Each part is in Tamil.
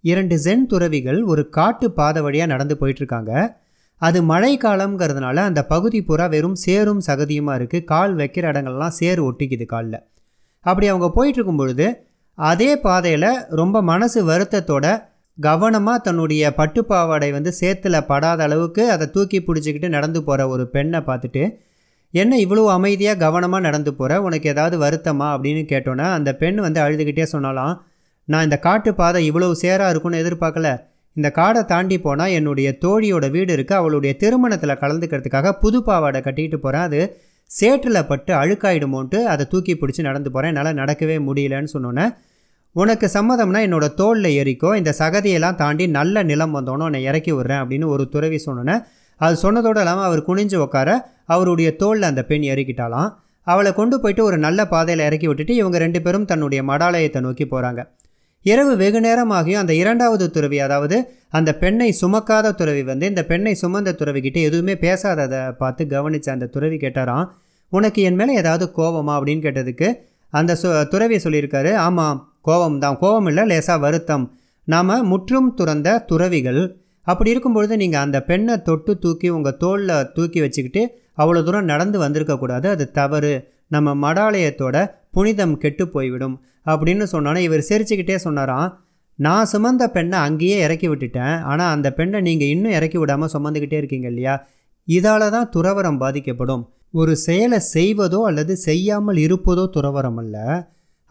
இரண்டு ஜென் துறவிகள் ஒரு காட்டு பாதை வழியாக நடந்து போயிட்டுருக்காங்க. அது மழை காலம்ங்கிறதுனால அந்த பகுதி பூரா வெறும் சேரும் சகதியுமாக இருக்குது கால் வைக்கிற இடங்கள்லாம் சேறு ஒட்டிக்குது காலில். அப்படி அவங்க போயிட்டுருக்கும் பொழுது அதே பாதையில் ரொம்ப மனசு வருத்தத்தோட கவனமாக தன்னுடைய பட்டுப்பாவாடை வந்து சேத்துல படாத அளவுக்கு அதை தூக்கி பிடிச்சிக்கிட்டு நடந்து போகிற ஒரு பெண்ணை பார்த்துட்டு என்ன இவ்வளோ அமைதியாக கவனமாக நடந்து போகிற உனக்கு ஏதாவது வருத்தமா? அப்படின்னு கேட்டோன்னே அந்த பெண் வந்து அழுதுகிட்டே சொன்னாலாம் நான் இந்த காட்டு பாதை இவ்வளவு சேராக இருக்கும்னு எதிர்பார்க்கல. இந்த காடை தாண்டி போனால் என்னுடைய தோழியோட வீடு இருக்குது அவளுடைய திருமணத்தில் கலந்துக்கிறதுக்காக புது பாவாடை கட்டிக்கிட்டு போகிறேன் அது சேற்றில் பட்டு அழுக்காயிடுமோன்ட்டு அதை தூக்கி பிடிச்சி நடந்து போகிறேன் என்னால் நடக்கவே முடியலன்னு சொன்னோன்னே உனக்கு சம்மதம்னா என்னோட தோளில் எரிக்கும் இந்த சகதியெல்லாம் தாண்டி நல்ல நிலம் வந்தோன்னே உன்னை இறக்கி விட்றேன் அப்படின்னு ஒரு துறவி சொன்னோன்னே அது சொன்னதோடு இல்லாமல் அவர் குனிஞ்சு உட்கார அவருடைய தோளில் அந்த பெண் இறக்கிட்டாலாம் அவளை கொண்டு போயிட்டு ஒரு நல்ல பாதையில் இறக்கி விட்டுட்டு இவங்க ரெண்டு பேரும் தன்னுடைய மடாலயத்தை நோக்கி போகிறாங்க இரவு வெகு நேரமாகியும் அந்த இரண்டாவது துறவி அதாவது அந்த பெண்ணை சுமக்காத துறவி வந்து இந்த பெண்ணை சுமந்த துறவிக்கிட்ட எதுவுமே பேசாததை பார்த்து கவனித்த அந்த துறவி கேட்டாராம் உனக்கு என் மேலே ஏதாவது கோவமா அப்படின்னு கேட்டதுக்கு அந்த சு துறவி சொல்லியிருக்காரு ஆமாம் கோபம் தான் கோபம் இல்லை லேசாக வருத்தம். நாம் முற்றும் துறந்த துறவிகள். அப்படி இருக்கும்பொழுது நீங்கள் அந்த பெண்ணை தொட்டு தூக்கி உங்கள் தோளில் தூக்கி வச்சுக்கிட்டு அவ்வளோ தூரம் நடந்து வந்திருக்கக்கூடாது அது தவறு. நம்ம மடாலயத்தோட புனிதம் கெட்டு போய்விடும். அப்படின்னு சொன்னோன்னே இவர் சிரிச்சுக்கிட்டே சொன்னாராம். நான் சுமந்த பெண்ணை அங்கேயே இறக்கி விட்டுட்டேன். ஆனால் அந்த பெண்ணை நீங்கள் இன்னும் இறக்கி விடாமல் சுமந்துக்கிட்டே இருக்கீங்க இல்லையா? இதால் தான் துறவரம் பாதிக்கப்படும். ஒரு செயலை செய்வதோ அல்லது செய்யாமல் இருப்பதோ துறவரம் அல்ல.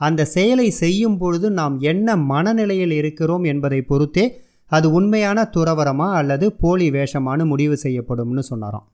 அந்த செயலை செய்யும் பொழுது நாம் என்ன மனநிலையில் இருக்கிறோம் என்பதை பொறுத்தே அது உண்மையான துறவரமா அல்லது போலி வேஷமானு முடிவு செய்யப்படும்னு சொன்னாராம்.